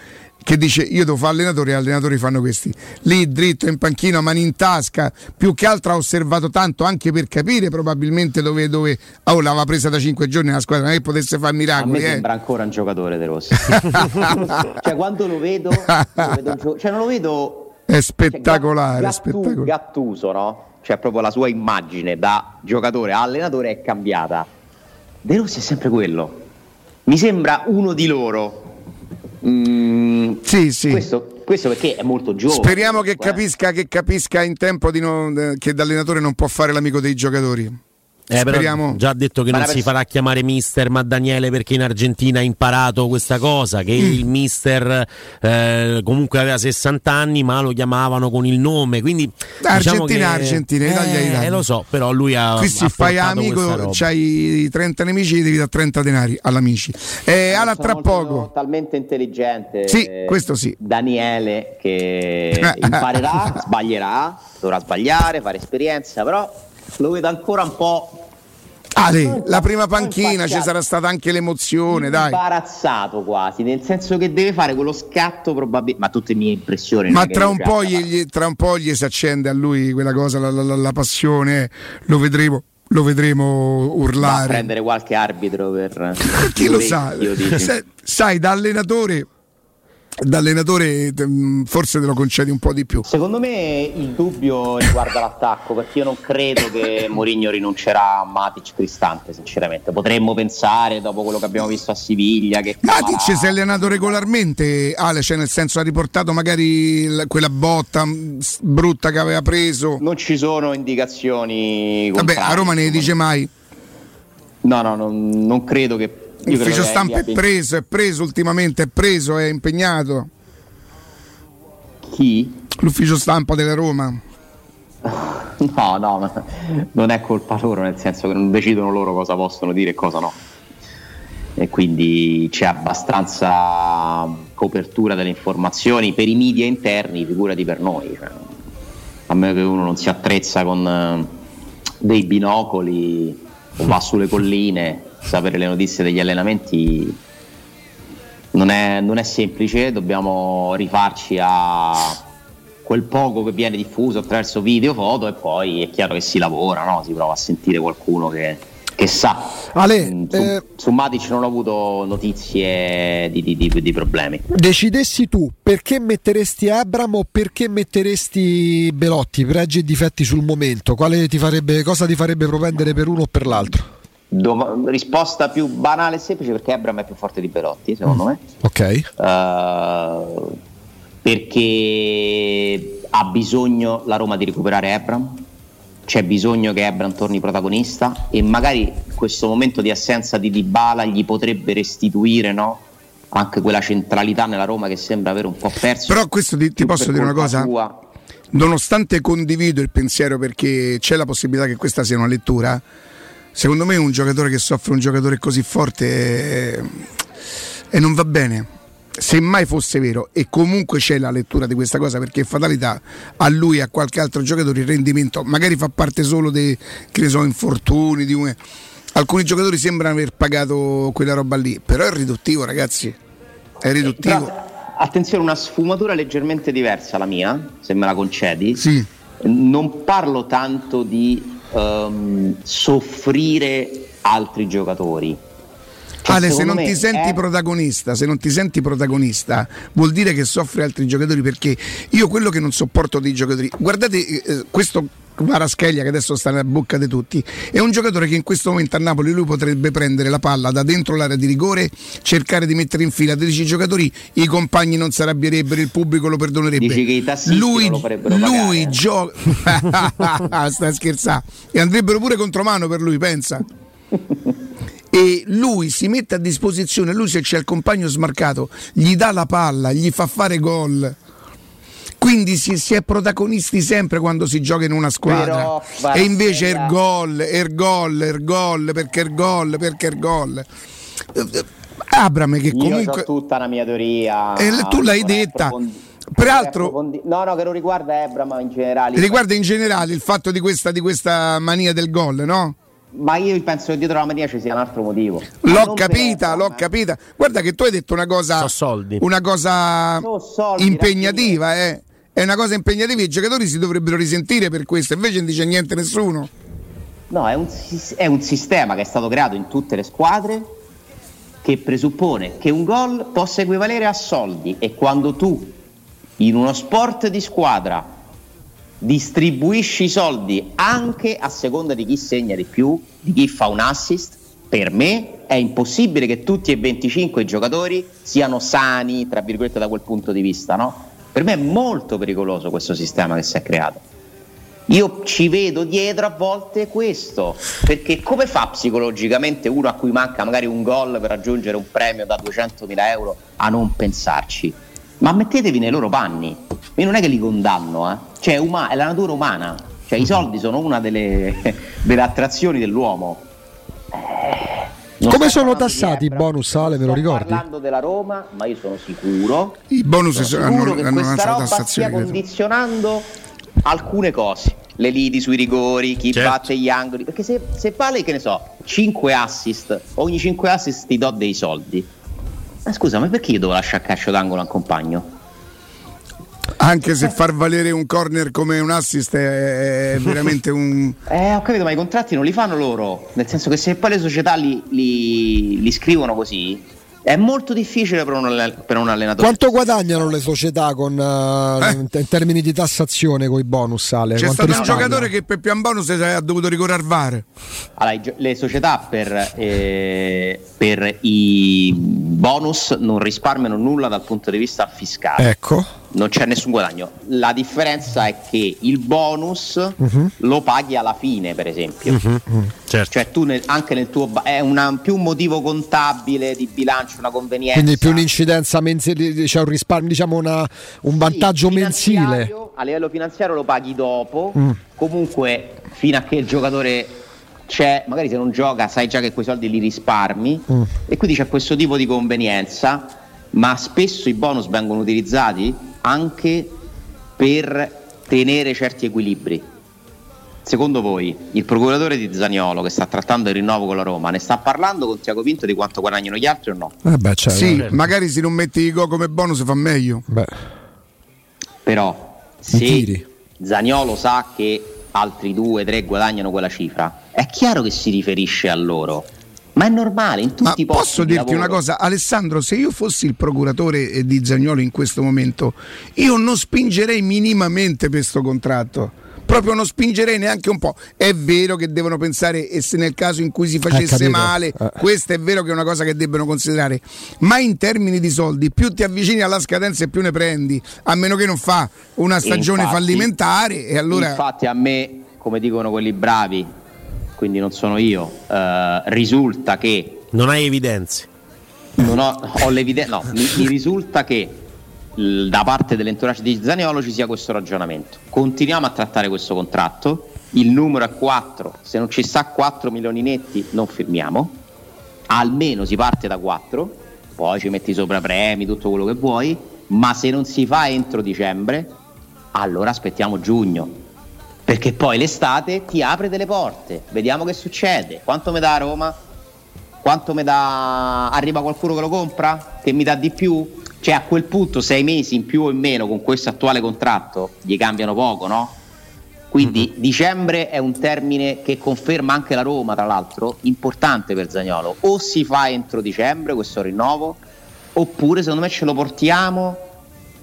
Che dice io devo fare allenatore e gli allenatori fanno questi. Lì dritto in panchina, mani in tasca, più che altro ha osservato tanto anche per capire probabilmente dove, dove oh, l'aveva presa da cinque giorni la squadra, non è che potesse fare A me miracoli. Eh. sembra ancora un giocatore De Rossi. cioè, quando lo vedo, lo vedo gio- cioè, non lo vedo. È cioè, spettacolare, Gattu- spettacolare. Gattuso, no? Cioè, proprio la sua immagine da giocatore a allenatore è cambiata. De Rossi è sempre quello. Mi sembra uno di loro. Mm, Sì, sì. Questo, questo perché è molto giovane. Speriamo che eh. capisca, che capisca in tempo di non- eh, che da allenatore non può fare l'amico dei giocatori. Eh, però Speriamo. già ha detto che Ma non si pers- farà chiamare mister ma Daniele perché in Argentina ha imparato questa cosa che Mm. il mister eh, comunque aveva 60 anni ma lo chiamavano con il nome quindi diciamo Argentina, che- Argentina, Italia, eh, Italia. lo so però lui ha Qui si fai amico, roba. c'hai 30 nemici, devi dare 30 denari all'amici. Eh, Ala, Sono tra poco. talmente intelligente. Sì, eh, questo sì. Daniele che imparerà, sbaglierà, dovrà sbagliare, fare esperienza, però lo vedo ancora un po' Ale, la prima panchina ci sarà stata anche l'emozione, dai. imbarazzato quasi, nel senso che deve fare quello scatto probabilmente, ma tutte mie impressioni. Ma tra un, gli, tra un po' gli si accende a lui quella cosa, la, la- la- la passione, lo vedremo, lo vedremo Va a urlare. prendere qualche arbitro per Chi lo sa? Sai, da allenatore, da allenatore mm, forse te lo concedi un po' di più. Secondo me il dubbio riguarda l'attacco, perché io non credo che Mourinho rinuncerà a Matic Cristante, sinceramente. Potremmo pensare, dopo quello che abbiamo visto a Siviglia, che Matic Camara- si è allenato regolarmente, Ale, cioè nel senso ha riportato magari quella botta mm, brutta che aveva preso. non ci sono indicazioni. Vabbè, a Roma ne dice mai. No, no, non, non credo che. L'ufficio stampa è preso, è preso ultimamente, è preso, è impegnato. Chi? L'ufficio stampa della Roma. No, no, ma non è colpa loro, nel senso che non decidono loro cosa possono dire e cosa no. E quindi c'è abbastanza copertura delle informazioni per i media interni, figurati per noi. cioè, a meno che uno non si attrezza con eh, dei binocoli o va sulle colline, sapere le notizie degli allenamenti non è, non è semplice, dobbiamo rifarci a quel poco che viene diffuso attraverso video, foto e poi è chiaro che si lavora, no? si prova a sentire qualcuno che, che sa. Ale, Mm, su, eh, su Matic non ho avuto notizie di, di- di- di problemi. decidessi tu perché metteresti Abram o perché metteresti Belotti, pregi e difetti sul momento, Quale ti farebbe, cosa ti farebbe propendere per uno o per l'altro? Dov- risposta più banale e semplice perché Abram è più forte di Belotti, secondo me. Ok. Eh, perché ha bisogno la Roma di recuperare Ebram c'è bisogno che Ebram torni protagonista e magari questo momento di assenza di Dybala gli potrebbe restituire no? anche quella centralità nella Roma che sembra avere un po' perso Però questo ti, ti posso dire una cosa? sua. Nonostante condivido il pensiero perché c'è la possibilità che questa sia una lettura, secondo me un giocatore che soffre un giocatore così forte eh, e non va bene. Se mai fosse vero, e comunque c'è la lettura di questa cosa perché fatalità a lui e a qualche altro giocatore il rendimento magari fa parte solo dei che ne so, infortuni. Di un... Alcuni giocatori sembrano aver pagato quella roba lì, però è riduttivo, ragazzi. È riduttivo. Però, attenzione una sfumatura leggermente diversa la mia se me la concedi Sì. non parlo tanto di ehm, soffrire altri giocatori Ale, se non me ti senti è- protagonista, se non ti senti protagonista, vuol dire che soffri altri giocatori perché io quello che non sopporto dei giocatori, guardate eh, questo Marascheglia che adesso sta nella bocca di tutti, è un giocatore che in questo momento a Napoli lui potrebbe prendere la palla da dentro l'area di rigore, cercare di mettere in fila 13 giocatori, i compagni non si arrabbierebbero, il pubblico lo perdonerebbe. Dici che i tassisti lui non lo farebbero lui pagare? gioca stai scherzando e andrebbero pure contromano per lui, pensa e lui si mette a disposizione, lui se c'è il compagno smarcato, gli dà la palla, gli fa fare gol. Quindi si, si è protagonisti sempre quando si gioca in una squadra. Però, e invece il gol, il gol, il gol, perché il gol, perché il gol. Abram che Io comunque... ho tutta la mia teoria. Eh, tu l'hai detta. Peraltro- No, no, che non riguarda Ebra, ma in generale. Riguarda in generale il fatto di questa, di questa mania del gol, no? Ma io penso che dietro la mania ci sia un altro motivo. L'ho capita, l'ho eh. capita. Guarda che tu hai detto una cosa, So soldi. una cosa So soldi, impegnativa, eh. È una cosa impegnativa, i giocatori si dovrebbero risentire per questo, invece non dice niente nessuno. No, è un, è un sistema che è stato creato in tutte le squadre che presuppone che un gol possa equivalere a soldi e quando tu in uno sport di squadra distribuisci i soldi anche a seconda di chi segna di più, di chi fa un assist, per me è impossibile che tutti e 25 i giocatori siano sani, tra virgolette, da quel punto di vista, no? Per me è molto pericoloso questo sistema che si è creato. Io ci vedo dietro a volte questo, perché come fa psicologicamente uno a cui manca magari un gol per raggiungere un premio da 200.000 euro a non pensarci? Ma mettetevi nei loro panni, io non è che li condanno, eh. cioè è, uma- è la natura umana, cioè i soldi sono una delle, delle attrazioni dell'uomo. Eh, non Come sono tassati i bonus, Ale, me lo sto ricordi? parlando della Roma, ma io sono sicuro I bonus sono hanno, sicuro che hanno questa roba stia credo. condizionando alcune cose le liti sui rigori chi Certo. batte gli angoli perché se, se vale che ne so 5 assist ogni 5 assist ti do dei soldi ma scusa ma perché io devo lasciare a calcio d'angolo a un compagno? Anche se far valere un corner come un assist è, è veramente un... eh ho capito ma i contratti non li fanno loro. Nel senso che se poi le società li, li- li scrivono così è molto difficile per un, alle- per un allenatore Quanto guadagnano le società con, eh, Eh. in in termini di tassazione con i bonus, Ale? C'è Quanto stato un giocatore che per pian bonus ha dovuto ricorrere al VAR. Allora, le società per, eh, per i bonus non risparmiano nulla dal punto di vista fiscale, Ecco. non c'è nessun guadagno. La differenza è che il bonus Mhm. lo paghi alla fine, per esempio. Certo. Cioè tu nel- anche nel tuo è una- più un motivo contabile di bilancio, una convenienza. Quindi più un'incidenza mensile, c'è un risparmio, diciamo una- un vantaggio Sì, mensile. A livello finanziario lo paghi dopo, Mm. comunque fino a che il giocatore c'è, magari se non gioca sai già che quei soldi li risparmi Mm. e quindi c'è questo tipo di convenienza, ma spesso i bonus vengono utilizzati anche per tenere certi equilibri. Secondo voi il procuratore di Zaniolo che sta trattando il rinnovo con la Roma ne sta parlando con Tiago Pinto di quanto guadagnano gli altri o no? Eh beh, cioè, sì, eh, magari se non metti i go come bonus fa meglio. beh. Però se Zagnolo sa che altri due, tre guadagnano quella cifra, è chiaro che si riferisce a loro. Ma è normale, in tutti Ma i posti. Posso dirti una cosa, Alessandro? Se io fossi il procuratore eh, di Zagnolo in questo momento, io non spingerei minimamente per questo contratto proprio non spingerei neanche un po'. È vero che devono pensare e se nel caso in cui si facesse male, eh. questa è vero che è una cosa che debbono considerare, ma in termini di soldi, più ti avvicini alla scadenza e più ne prendi, a meno che non fa una stagione infatti, fallimentare e allora Infatti a me, come dicono quelli bravi, quindi non sono io, eh, risulta che non hai evidenze. Non ho, ho l'evidenza, no, mi, mi risulta che da parte dell'entourage di Zaniolo ci sia questo ragionamento. Continuiamo a trattare questo contratto, il numero è 4, se non ci sta 4 milioni netti non firmiamo, almeno si parte da 4, poi ci metti sopra premi, tutto quello che vuoi, ma se non si fa entro dicembre, allora aspettiamo giugno. Perché poi l'estate ti apre delle porte, vediamo che succede. Quanto mi dà Roma? Quanto mi dà? Arriva qualcuno che lo compra? Che mi dà di più? Cioè a quel punto sei mesi in più o in meno con questo attuale contratto gli cambiano poco, no? Quindi mm-hmm. dicembre è un termine che conferma anche la Roma, tra l'altro, importante per Zagnolo. O si fa entro dicembre questo rinnovo, oppure secondo me ce lo portiamo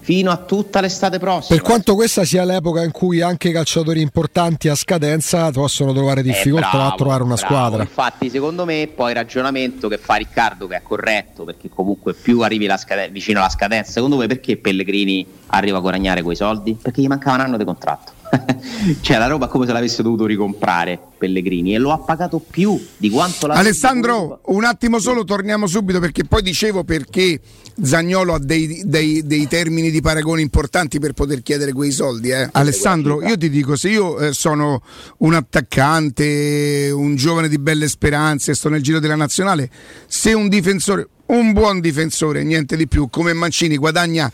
fino a tutta l'estate prossima. Per quanto questa sia l'epoca in cui anche i calciatori importanti a scadenza possono trovare difficoltà eh, bravo, a trovare una bravo. squadra. Infatti, secondo me, poi il ragionamento che fa Riccardo, che è corretto, perché comunque più arrivi scaden- vicino alla scadenza, secondo me perché Pellegrini arriva a guadagnare quei soldi? Perché gli mancava un anno di contratto. cioè la roba come se l'avesse dovuto ricomprare Pellegrini e lo ha pagato più di quanto l'ha Alessandro un attimo solo torniamo subito perché poi dicevo perché Zagnolo ha dei, dei, dei termini di paragone importanti per poter chiedere quei soldi eh. Alessandro io ti dico se io eh, sono un attaccante un giovane di belle speranze sto nel giro della nazionale se un difensore un buon difensore, niente di più, come Mancini guadagna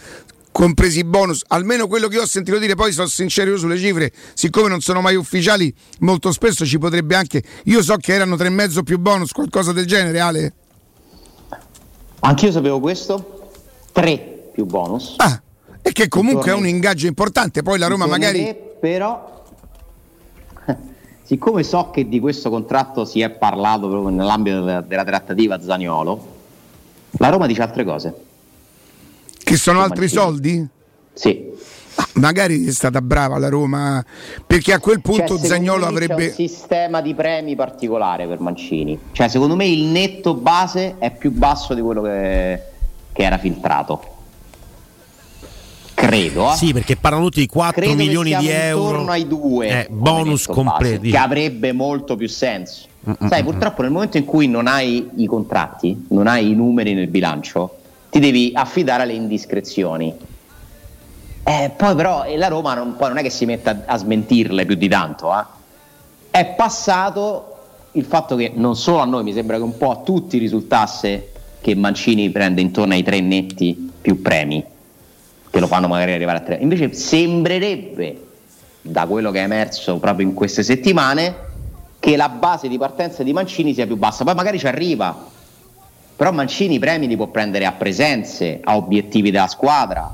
compresi i bonus, almeno quello che ho sentito dire, poi sono sincero io sulle cifre, siccome non sono mai ufficiali, molto spesso ci potrebbe anche, io so che erano tre e mezzo più bonus, qualcosa del genere, Ale? Anch'io sapevo questo, tre più bonus. Ah, e che comunque è un ingaggio importante, poi la Roma magari... Me, però, siccome so che di questo contratto si è parlato proprio nell'ambito della, della trattativa Zaniolo, la Roma dice altre cose. Che sono altri soldi? Sì. Ah, magari è stata brava la Roma, perché a quel punto cioè, Zagnolo avrebbe. C'è un sistema di premi particolare per Mancini. Cioè, secondo me il netto base è più basso di quello che, che era filtrato. Credo. Eh? Sì, perché parlano tutti di 4 Credo milioni di euro. Intorno ai due eh, bonus completi. Che avrebbe molto più senso. Mm-mm. Sai, purtroppo nel momento in cui non hai i contratti, non hai i numeri nel bilancio ti devi affidare alle indiscrezioni. Eh, poi però la Roma non, non, è che si metta a smentirle più di tanto. Eh. È passato il fatto che non solo a noi, mi sembra che un po' a tutti risultasse che Mancini prende intorno ai tre netti più premi, che lo fanno magari arrivare a tre. Invece sembrerebbe, da quello che è emerso proprio in queste settimane, che la base di partenza di Mancini sia più bassa. Poi magari ci arriva, però Mancini i premi li può prendere a presenze, a obiettivi della squadra.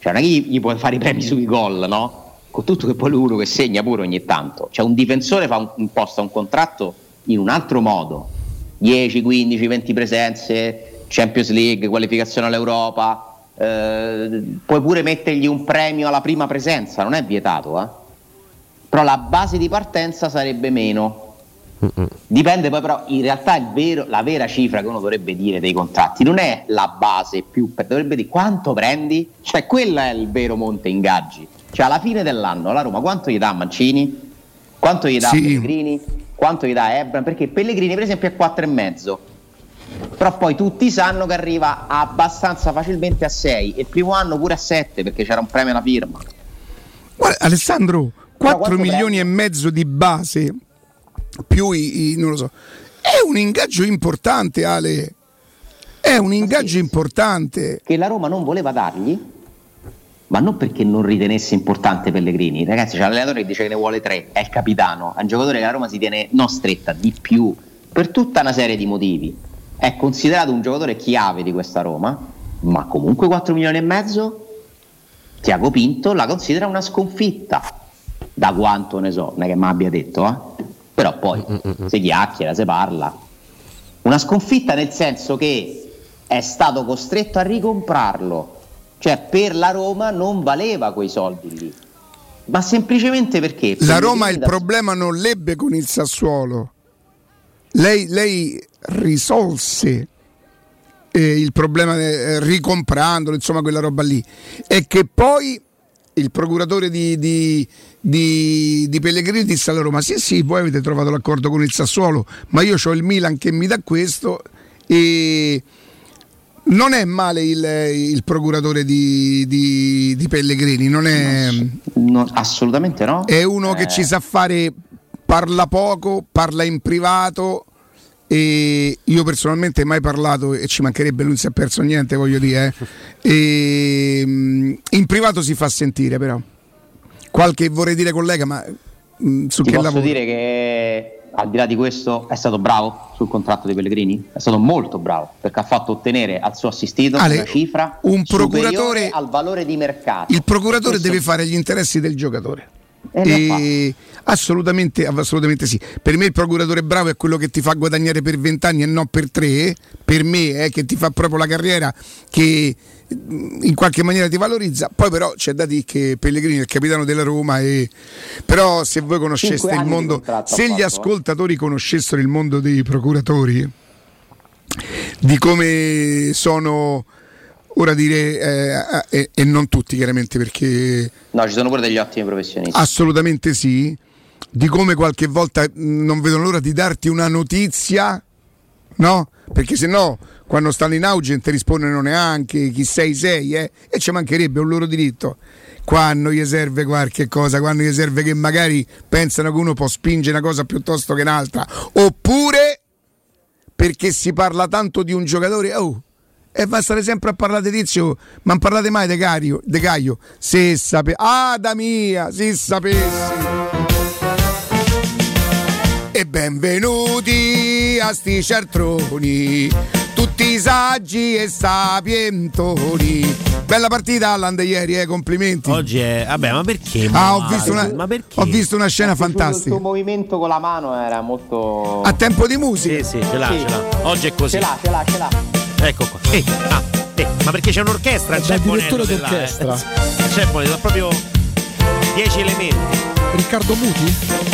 Cioè non è che gli, gli puoi fare i premi sui gol, no? Con tutto che poi lui uno che segna pure ogni tanto. Cioè un difensore fa un, imposta un contratto in un altro modo. 10, 15, 20 presenze, Champions League, qualificazione all'Europa. Eh, puoi pure mettergli un premio alla prima presenza, non è vietato, eh? Però la base di partenza sarebbe meno Dipende poi però in realtà vero, la vera cifra che uno dovrebbe dire dei contratti non è la base più, dovrebbe dire quanto prendi, cioè quello è il vero monte ingaggi. Cioè alla fine dell'anno la Roma quanto gli dà Mancini? Quanto gli dà sì. Pellegrini? Quanto gli dà Ebram? Perché Pellegrini per esempio è 4,5 però poi tutti sanno che arriva abbastanza facilmente a 6 e il primo anno pure a 7 perché c'era un premio alla firma. Guarda, Alessandro, 4 milioni premi? e mezzo di base più i, i, non lo so. È un ingaggio importante, Ale. È un ingaggio sì, importante. Che la Roma non voleva dargli, ma non perché non ritenesse importante Pellegrini. Ragazzi, c'è l'allenatore che dice che ne vuole tre, è il capitano, è un giocatore che la Roma si tiene non stretta, di più, per tutta una serie di motivi. È considerato un giocatore chiave di questa Roma, ma comunque 4 milioni e mezzo Tiago Pinto la considera una sconfitta, da quanto ne so, non è che mi abbia detto, eh? Però poi mm-hmm. si chiacchiera, si parla. Una sconfitta nel senso che è stato costretto a ricomprarlo, cioè per la Roma non valeva quei soldi lì, ma semplicemente perché... La Roma il da... problema non l'ebbe con il Sassuolo, lei, lei risolse eh, il problema eh, ricomprandolo, insomma quella roba lì, è che poi il procuratore di, di, di, di, Pellegrini disse alla Roma: Sì, sì, voi avete trovato l'accordo con il Sassuolo, ma io ho il Milan che mi dà questo e non è male il, il procuratore di, di, di, Pellegrini, non è. No, assolutamente no. È uno eh. che ci sa fare, parla poco, parla in privato. E io personalmente mai parlato e ci mancherebbe, lui non si è perso niente, voglio dire. Eh. E, mm, in privato si fa sentire, però. Qualche vorrei dire collega, ma mm, su Ti che posso lavoro? dire che al di là di questo è stato bravo sul contratto di Pellegrini? È stato molto bravo perché ha fatto ottenere al suo assistito Ale, una cifra un procuratore al valore di mercato. Il procuratore questo... deve fare gli interessi del giocatore. E assolutamente, assolutamente sì. Per me il procuratore bravo è quello che ti fa guadagnare per vent'anni e non per tre. Per me è che ti fa proprio la carriera che in qualche maniera ti valorizza. Poi però c'è da dire che Pellegrini è il capitano della Roma e però se voi conosceste il mondo, se gli eh. ascoltatori conoscessero il mondo dei procuratori, di come sono ora dire eh, eh, e non tutti chiaramente perché no ci sono pure degli ottimi professionisti assolutamente sì di come qualche volta non vedono l'ora di darti una notizia no? perché se no quando stanno in auge non ti rispondono neanche chi sei sei eh? e ci mancherebbe un loro diritto quando gli serve qualche cosa quando gli serve che magari pensano che uno può spingere una cosa piuttosto che un'altra oppure perché si parla tanto di un giocatore oh e va a stare sempre a parlare di tizio, ma non parlate mai di Caio. Se sapessi, ah da mia, se sapessi. E benvenuti a sti ciartroni, tutti saggi e sapientoni. Bella partita Alland ieri, eh, complimenti. Oggi è. Vabbè, ma perché? Ah, ho visto, una, ma perché? ho visto una scena fantastica. Il suo movimento con la mano era molto. A tempo di musica. Sì, sì, ce l'ha, sì. ce l'ha. Oggi è così. Ce l'ha, ce l'ha, ce l'ha. Ecco qua. Eh, ah, eh, ma perché c'è un'orchestra? C'è il direttore d'orchestra. Eh. C'è Bonello, proprio 10 elementi. Riccardo Muti?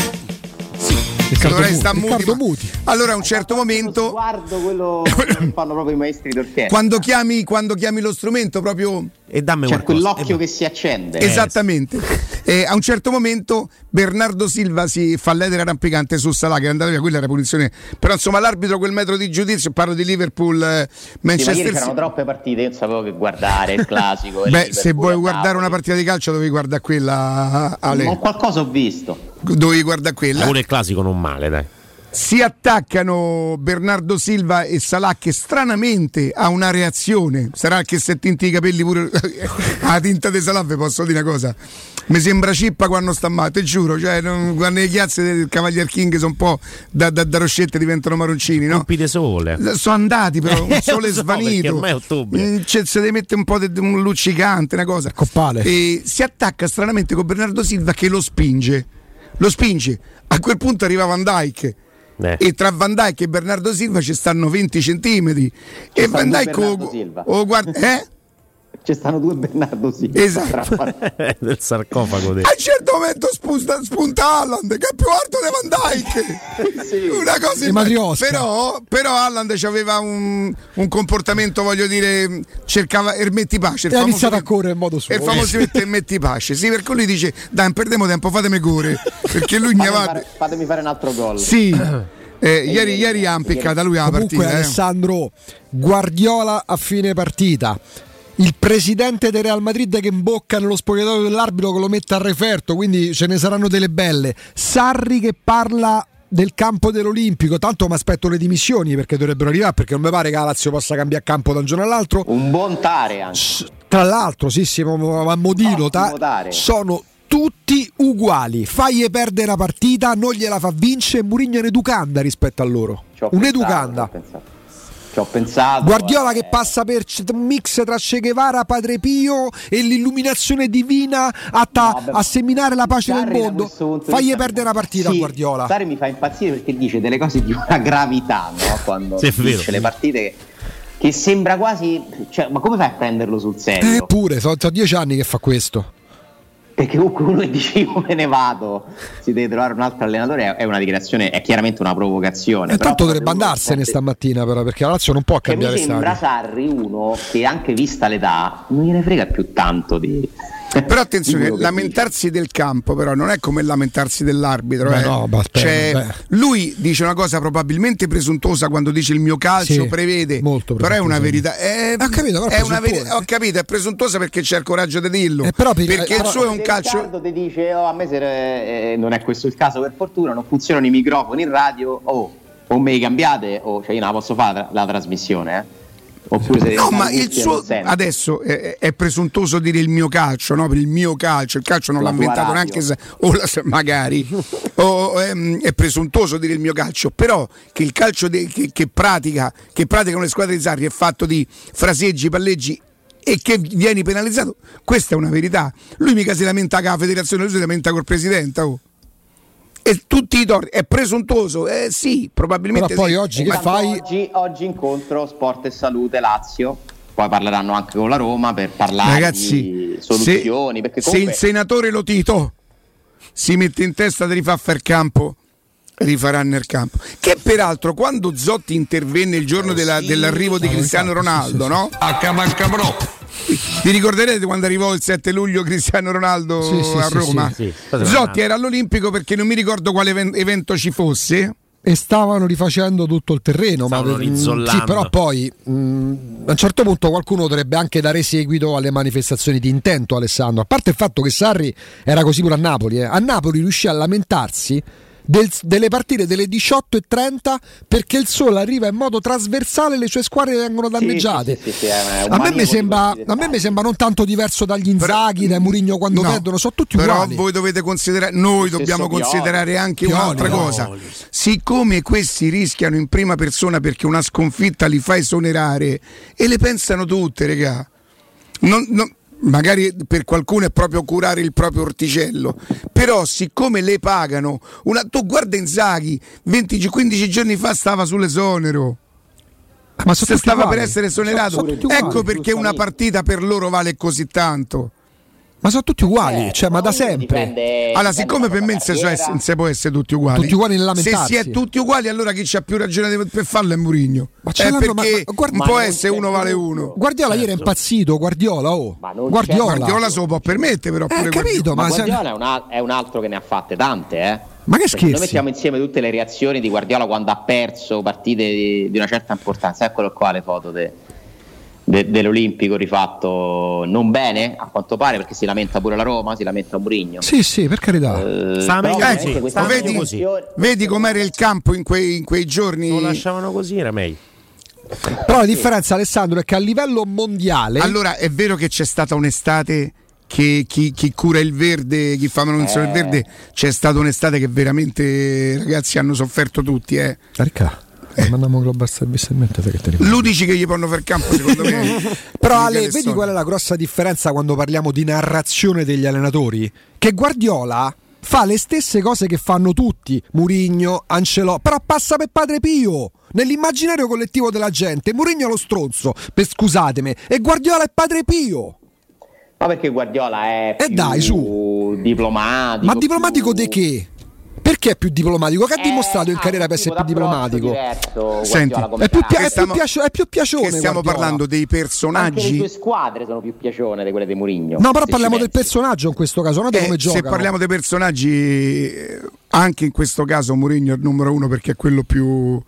Riccardo, Mu- Riccardo Muti. Allora a un certo momento guardo quello che fanno proprio i maestri d'orchestra. Quando chiami, quando chiami lo strumento proprio e dammi C'è quell'occhio che si accende. Esattamente. Eh, a un certo momento Bernardo Silva si fa l'edera rampicante su Salah che è andato via, quella era punizione. Però insomma l'arbitro quel metro di giudizio, parlo di Liverpool eh, Manchester sì, c'erano troppe partite, io non sapevo che guardare il classico. Beh, se vuoi guardare una partita di calcio devi guardare quella Ale. Ma qualcosa ho visto. Dovevi guardare quella. Pure il classico non male, dai si attaccano Bernardo Silva e Salah che stranamente ha una reazione. Sarà che se tinti i capelli pure la tinta di Salah vi posso dire una cosa. Mi sembra cippa quando sta male te giuro cioè, non, quando le chiazze del Cavalier King sono un po' da, da, da roscette diventano marroncini no? colpi di sole. Sono andati però un sole so, svanito. ormai è ottobre. Mm, cioè, se deve mettere un po' di un luccicante una cosa. Coppale. e si attacca stranamente con Bernardo Silva che lo spinge. Lo spinge. A quel punto arriva Van Dyke eh. e tra Van Dyke e Bernardo Silva ci stanno 20 centimetri e Van Dyke o, o guarda eh? Ci stanno due Bernardo Silva esatto. del sarcofago a un certo momento spunta, spunta Alland che è più alto di Van Dyke sì. una cosa in... però, però Alland aveva un, un, comportamento voglio dire cercava ermetti pace e ha iniziato a correre in modo suo. il famoso ermetti pace. Sì perché lui dice dai non perdiamo tempo fatemi correre. Perché lui fatemi, fare, fatemi fare un altro gol. Sì. Eh, ieri, ieri ha impeccata lui la Comunque, partita. Eh. Alessandro Guardiola a fine partita il presidente del Real Madrid che imbocca nello spogliatoio dell'arbitro che lo mette a referto, quindi ce ne saranno delle belle. Sarri che parla del campo dell'Olimpico, tanto mi aspetto le dimissioni perché dovrebbero arrivare, perché non mi pare che la Lazio possa cambiare campo da un giorno all'altro. Un buon tare anche. Tra l'altro, sì, sì, a modino, ta- sono tutti uguali. Fagli perdere la partita, non gliela fa vincere. Murigno è un'educanda rispetto a loro. Un'educanda. Ci ho pensato. Guardiola eh. che passa per un mix tra Che Guevara, Padre Pio e l'illuminazione divina atta no, beh, a seminare la pace nel mondo. Fagli perdere la partita sì, Guardiola. Sarri mi fa impazzire perché dice delle cose di una gravità no? quando sì, dice le partite che che sembra quasi. Cioè, ma come fai a prenderlo sul serio? Eppure, sono dieci anni che fa questo perché comunque uno che dice io me ne vado, si deve trovare un altro allenatore, è una dichiarazione, è chiaramente una provocazione. E tanto dovrebbe andarsene forte... stamattina però, perché la Lazio non può cambiare stadio. Mi sembra. Sarri uno che anche vista l'età non gliene frega più tanto di però attenzione, lamentarsi del campo però non è come lamentarsi dell'arbitro. Beh, eh. no, aspetta, cioè, lui dice una cosa probabilmente presuntuosa quando dice il mio calcio sì, prevede, però è una verità. È, ho, capito, è una verità ho capito, è presuntuosa perché c'è il coraggio di dirlo. Eh, però, perché eh, il suo è un calcio. Riccardo ti dice: oh, a me se, eh, non è questo il caso per fortuna, non funzionano i microfoni in radio, oh, o me li cambiate, o cioè io non la posso fare la, la trasmissione. Eh no, ma il suo adesso è, è, presuntuoso dire il mio calcio, no? Per il mio calcio, il calcio non l'ha inventato neanche se, o la, magari, o, è, ehm, è, presuntuoso dire il mio calcio, però che il calcio de, che, che, pratica, che praticano le squadre di Sarri è fatto di fraseggi, palleggi e che vieni penalizzato, questa è una verità. Lui mica si lamenta con la federazione, lui si lamenta col presidente. Oh e tutti i torti. È presuntuoso? Eh sì, probabilmente. Però poi sì. oggi che fai? Oggi, oggi, incontro Sport e Salute Lazio. Poi parleranno anche con la Roma per parlare Ragazzi, di soluzioni. Se, comunque... se il senatore Lotito si mette in testa di rifare il campo, rifarà nel campo. Che peraltro, quando Zotti intervenne il giorno della, dell'arrivo di Cristiano Ronaldo, no? A Camaccabro vi ricorderete quando arrivò il 7 luglio Cristiano Ronaldo sì, sì, a Roma? Sì, Zotti era all'Olimpico perché non mi ricordo quale evento ci fosse e stavano rifacendo tutto il terreno. Stavano ma, sì, però poi mh, a un certo punto qualcuno dovrebbe anche dare seguito alle manifestazioni di intento, Alessandro. A parte il fatto che Sarri era così pure a Napoli, eh. a Napoli riuscì a lamentarsi del, delle partite delle 18.30 perché il sole arriva in modo trasversale e le sue squadre vengono danneggiate. Sì, sì, sì, a, me mi sembra, a me mi sembra non tanto diverso dagli Inzaghi, dai Murigno quando no, perdono, sono tutti però uguali. Però voi dovete considerare, noi dobbiamo considerare anche Pioli, un'altra Pioli. cosa. Siccome questi rischiano in prima persona perché una sconfitta li fa esonerare e le pensano tutte, regà. Non, non, magari per qualcuno è proprio curare il proprio orticello, però siccome le pagano, una, tu guarda Inzaghi, 20, 15 giorni fa stava sull'esonero. Ma se stava uguali. per essere esonerato, ecco perché una partita per loro vale così tanto. Ma sono tutti uguali, eh, cioè, ma da sempre. Dipende, allora, siccome per me non si può essere tutti uguali, tutti uguali se si è tutti uguali, allora chi c'ha più ragione per farlo è Murigno. Ma eh, perché ma, ma, guarda, non può essere uno vale uno. Guardiola certo. ieri è impazzito, Guardiola, oh. Guardiola. Guardiola se lo può permettere, però. Eh, capito, ma, Guardiola è un, è un altro che ne ha fatte tante, eh. Ma che scherzi? Noi mettiamo insieme tutte le reazioni di Guardiola quando ha perso partite di, di una certa importanza. Eccolo qua le foto de, de, dell'Olimpico rifatto non bene a quanto pare perché si lamenta pure la Roma, si lamenta Murigno. Sì, sì, per carità. Eh, sta meglio eh, così. Sta vedi, così. vedi com'era il campo in quei, in quei giorni? Lo lasciavano così, era meglio. Però la differenza, Alessandro, è che a livello mondiale. Allora è vero che c'è stata un'estate che chi, chi, cura il verde, chi fa manutenzione eh. del verde, c'è stata un'estate che veramente ragazzi hanno sofferto tutti. Eh. Carica. Eh. Mandiamo in mente che te L'Udici che gli fanno fare campo, secondo me. Però Ale, vedi qual è la grossa differenza quando parliamo di narrazione degli allenatori? Che Guardiola fa le stesse cose che fanno tutti, Murigno, Ancelò, però passa per Padre Pio. Nell'immaginario collettivo della gente, Murigno è lo stronzo, per scusatemi, e Guardiola è Padre Pio. Ma perché Guardiola è eh dai, su. diplomatico? Ma diplomatico più... di che? Perché è più diplomatico? Che ha eh, dimostrato in carriera per essere più diplomatico? Diverso, Senti, è più, pia- è, più piacio- è più piacione. Che stiamo Guardiola. parlando dei personaggi. Anche le tue squadre sono più piacione di quelle di Mourinho. No, però parliamo del personaggio in questo caso, non eh, come gioca. Se parliamo dei personaggi, anche in questo caso Mourinho è il numero uno perché è quello più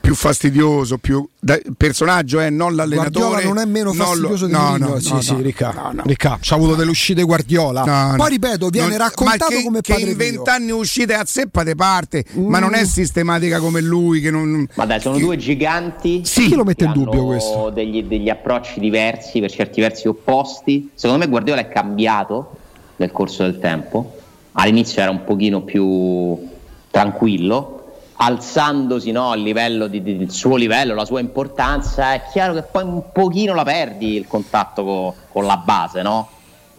più fastidioso, più da, personaggio, eh, non l'allenatore. Guardiola non è meno fastidioso lo, di no, no, sì, no, sì, no, Ricca, no, no. Ricca, c'ha avuto delle uscite Guardiola. Poi ripeto, viene non, raccontato che, come che padre in vent'anni uscite a zeppa de parte, mm. ma non è sistematica come lui. Che non, ma dai, sono che, due giganti. Sì, chi lo mette in dubbio questo? Degli, degli approcci diversi, per certi versi opposti. Secondo me Guardiola è cambiato nel corso del tempo. All'inizio era un pochino più tranquillo alzandosi no, il livello di, di, il suo livello, la sua importanza, è chiaro che poi un pochino la perdi il contatto co, con la base, no?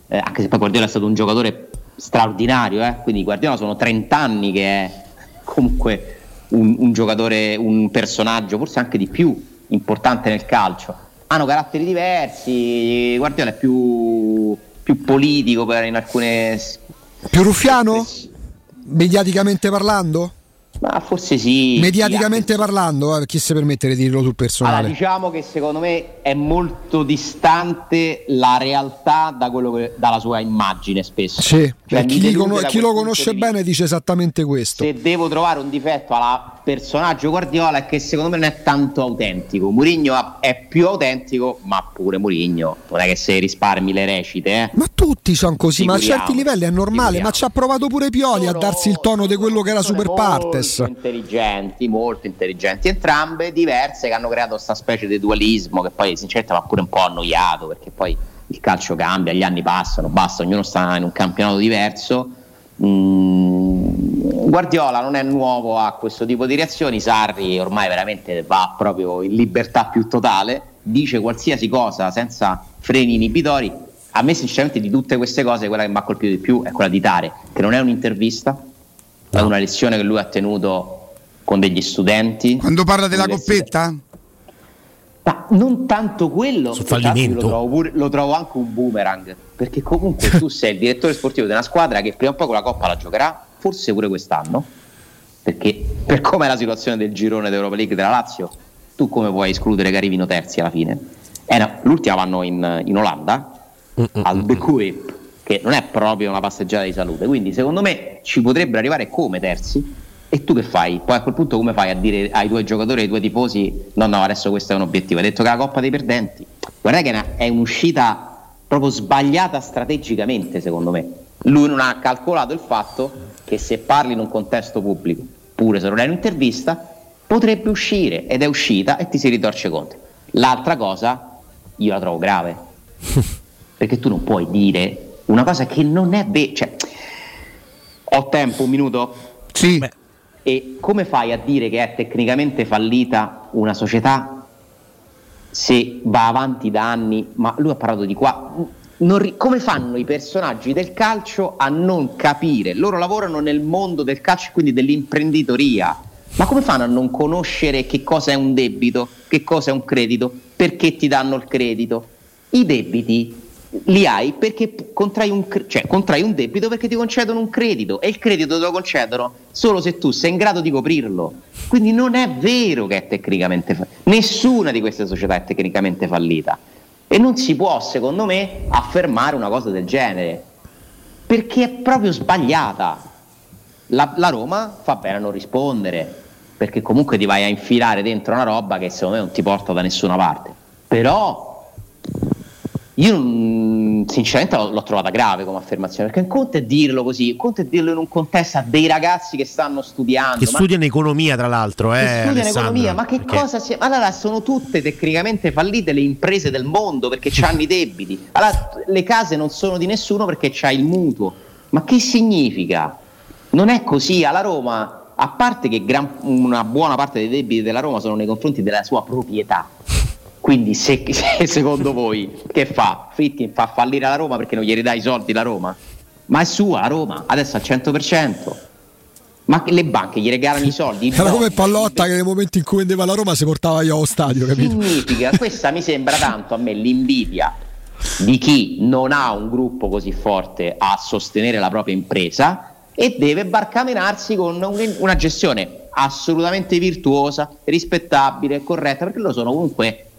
Eh, anche se poi Guardiola è stato un giocatore straordinario, eh? quindi Guardiola sono 30 anni che è comunque un, un giocatore, un personaggio, forse anche di più importante nel calcio. Hanno caratteri diversi, Guardiola è più, più politico per in alcune... Più ruffiano? Mediaticamente parlando? Ma forse sì. Mediaticamente sì, parlando, eh, chi si permette di dirlo sul personale? Allora, diciamo che secondo me è molto distante la realtà da che, dalla sua immagine spesso. Sì, cioè, chi, con- chi lo conosce bene dice esattamente questo. Se devo trovare un difetto alla personaggio Guardiola è che secondo me non è tanto autentico. Murigno è più autentico, ma pure Murigno non è che se risparmi le recite. Eh. Ma tutti sono così, ma a certi livelli è normale. Ma ci ha provato pure Pioli sono, a darsi il tono di quello che era Super Partes. Molto intelligenti, molto intelligenti, entrambe diverse che hanno creato questa specie di dualismo che poi sinceramente va pure un po' annoiato perché poi il calcio cambia, gli anni passano, basta, ognuno sta in un campionato diverso. Mm, Guardiola non è nuovo a questo tipo di reazioni, Sarri ormai veramente va proprio in libertà più totale, dice qualsiasi cosa senza freni inibitori. A me sinceramente di tutte queste cose quella che mi ha colpito di più è quella di Tare, che non è un'intervista, è una lezione che lui ha tenuto con degli studenti. Quando parla della coppetta? Ma non tanto quello, Sul fallimento. Lo trovo, pure, lo trovo anche un boomerang, perché comunque tu sei il direttore sportivo di una squadra che prima o poi con la Coppa la giocherà, forse pure quest'anno, perché per come è la situazione del girone d'Europa League della Lazio, tu come puoi escludere che arrivino terzi alla fine? Eh no, l'ultima vanno in, in Olanda, Mm-mm. al Kuip, che non è proprio una passeggiata di salute, quindi secondo me ci potrebbero arrivare come terzi e tu che fai? Poi a quel punto come fai a dire ai tuoi giocatori, ai tuoi tifosi, no no adesso questo è un obiettivo, hai detto che è la Coppa dei Perdenti, guarda che è un'uscita proprio sbagliata strategicamente secondo me. Lui non ha calcolato il fatto che se parli in un contesto pubblico, pure se non è un'intervista, potrebbe uscire ed è uscita e ti si ritorce contro. L'altra cosa io la trovo grave, perché tu non puoi dire una cosa che non è vera. Cioè, ho tempo, un minuto? Sì. Beh. E come fai a dire che è tecnicamente fallita una società se va avanti da anni? Ma lui ha parlato di qua. Ri- come fanno i personaggi del calcio a non capire? Loro lavorano nel mondo del calcio e quindi dell'imprenditoria. Ma come fanno a non conoscere che cosa è un debito, che cosa è un credito, perché ti danno il credito? I debiti li hai perché contrai un, cioè, contrai un debito perché ti concedono un credito e il credito te lo concedono solo se tu sei in grado di coprirlo. Quindi non è vero che è tecnicamente fallita. Nessuna di queste società è tecnicamente fallita. E non si può, secondo me, affermare una cosa del genere. Perché è proprio sbagliata. La, la Roma fa bene a non rispondere. Perché comunque ti vai a infilare dentro una roba che secondo me non ti porta da nessuna parte. Però io sinceramente l'ho trovata grave come affermazione, perché un conto è dirlo così, un conto è dirlo in un contesto a dei ragazzi che stanno studiando. Che studiano economia tra l'altro. Eh, che studiano Alessandro, economia, ma che perché... cosa si... Allora sono tutte tecnicamente fallite le imprese del mondo perché hanno i debiti. Allora le case non sono di nessuno perché c'ha il mutuo. Ma che significa? Non è così, alla Roma, a parte che gran... una buona parte dei debiti della Roma sono nei confronti della sua proprietà quindi se, se, secondo voi che fa? Fritkin fa fallire la Roma perché non gli ridà i soldi la Roma? Ma è sua la Roma, adesso al 100%. Ma le banche gli regalano i soldi? Era no. come Pallotta che nel momento in cui vendeva la Roma si portava io allo stadio, capito? Significa, questa mi sembra tanto a me l'invidia di chi non ha un gruppo così forte a sostenere la propria impresa e deve barcamenarsi con una gestione assolutamente virtuosa, rispettabile, corretta, perché lo sono comunque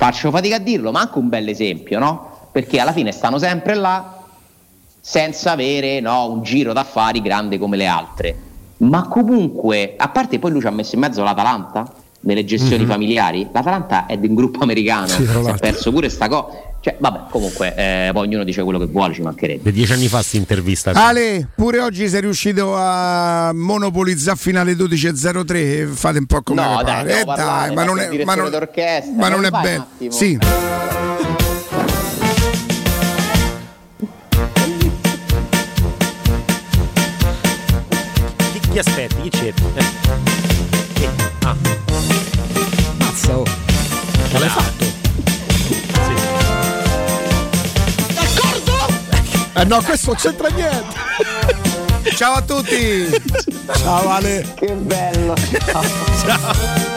Faccio fatica a dirlo, ma anche un bel esempio, no? Perché alla fine stanno sempre là senza avere no, un giro d'affari grande come le altre. Ma comunque, a parte poi lui ci ha messo in mezzo l'Atalanta nelle gestioni mm-hmm. familiari, l'Atalanta è di un gruppo americano, sì, si è perso pure sta cosa. Cioè, vabbè, comunque, eh, poi ognuno dice quello che vuole, ci mancherebbe. Dieci anni fa questa intervista. Ale, pure oggi sei riuscito a monopolizzare finale 12-03. Fate un po' come no, dai. Eh, dai, ma non è, ma non, ma non è bello. Sì. Chi aspetti? Chi cerchi? Eh. Eh. Ah. Mazza, oh. Ce l'hai fatto? Eh no, questo non c'entra niente. Ciao a tutti! Ciao Ale. Che bello. Ciao.